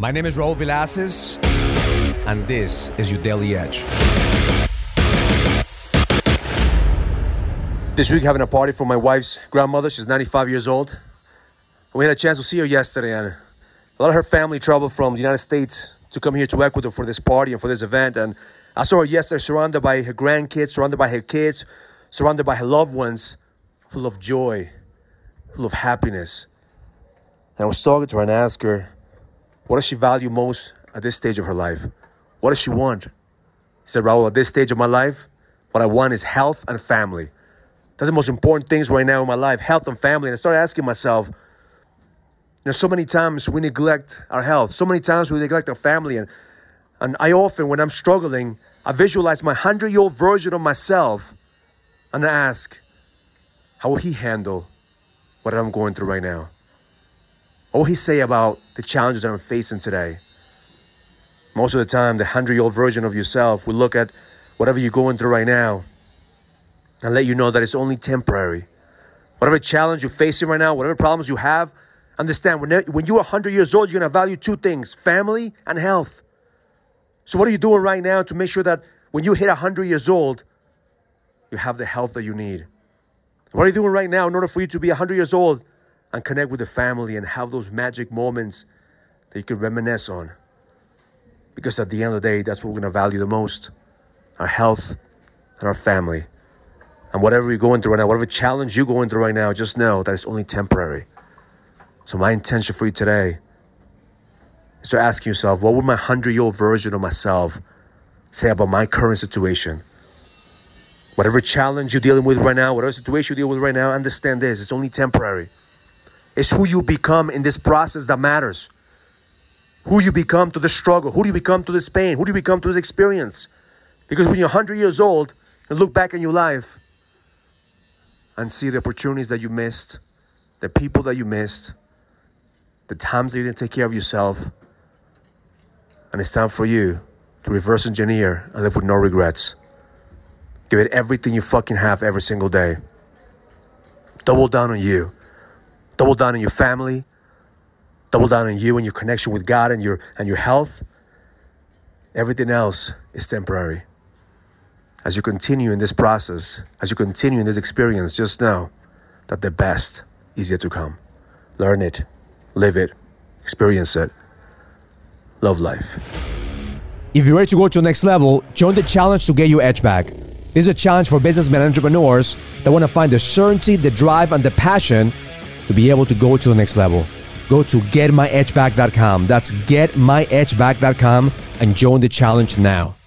My name is Raul Villacis, and this is your Daily Edge. This week, having a party for my wife's grandmother. She's 95 years old. We had a chance to see her yesterday, and a lot of her family traveled from the United States to come here to Ecuador for this party and for this event. And I saw her yesterday surrounded by her grandkids, surrounded by her kids, surrounded by her loved ones, full of joy, full of happiness. And I was talking to her and asked her, what does she value most at this stage of her life? What does she want? He said, Raul, at this stage of my life, what I want is health and family. That's the most important things right now in my life, health and family. And I started asking myself, you know, so many times we neglect our health. So many times we neglect our family. And, and I often, when I'm struggling, I visualize my 100 year old version of myself and I ask, how will he handle what I'm going through right now? What will he say about the challenges that I'm facing today? Most of the time, the 100 year old version of yourself will look at whatever you're going through right now and let you know that it's only temporary. Whatever challenge you're facing right now, whatever problems you have, understand when, when you're 100 years old, you're going to value two things family and health. So, what are you doing right now to make sure that when you hit 100 years old, you have the health that you need? What are you doing right now in order for you to be 100 years old and connect with the family and have those magic moments that you can reminisce on. Because at the end of the day, that's what we're going to value the most our health and our family. And whatever you're going through right now, whatever challenge you're going through right now, just know that it's only temporary. So, my intention for you today is to ask yourself what would my 100 year old version of myself say about my current situation? Whatever challenge you're dealing with right now, whatever situation you deal with right now, understand this it's only temporary. It's who you become in this process that matters. Who you become to the struggle, who do you become to this pain, who do you become to this experience. Because when you're 100 years old and look back in your life and see the opportunities that you missed, the people that you missed, the times that you didn't take care of yourself, and it's time for you to reverse engineer and live with no regrets. Give it everything you fucking have every single day. Double down on you. Double down on your family. Double down on you and your connection with God and your and your health. Everything else is temporary. As you continue in this process, as you continue in this experience, just know that the best is yet to come. Learn it, live it, experience it. Love life. If you're ready to go to the next level, join the challenge to get your edge back. This is a challenge for businessmen and entrepreneurs that want to find the certainty, the drive, and the passion to be able to go to the next level. Go to getmyedgeback.com. That's getmyedgeback.com and join the challenge now.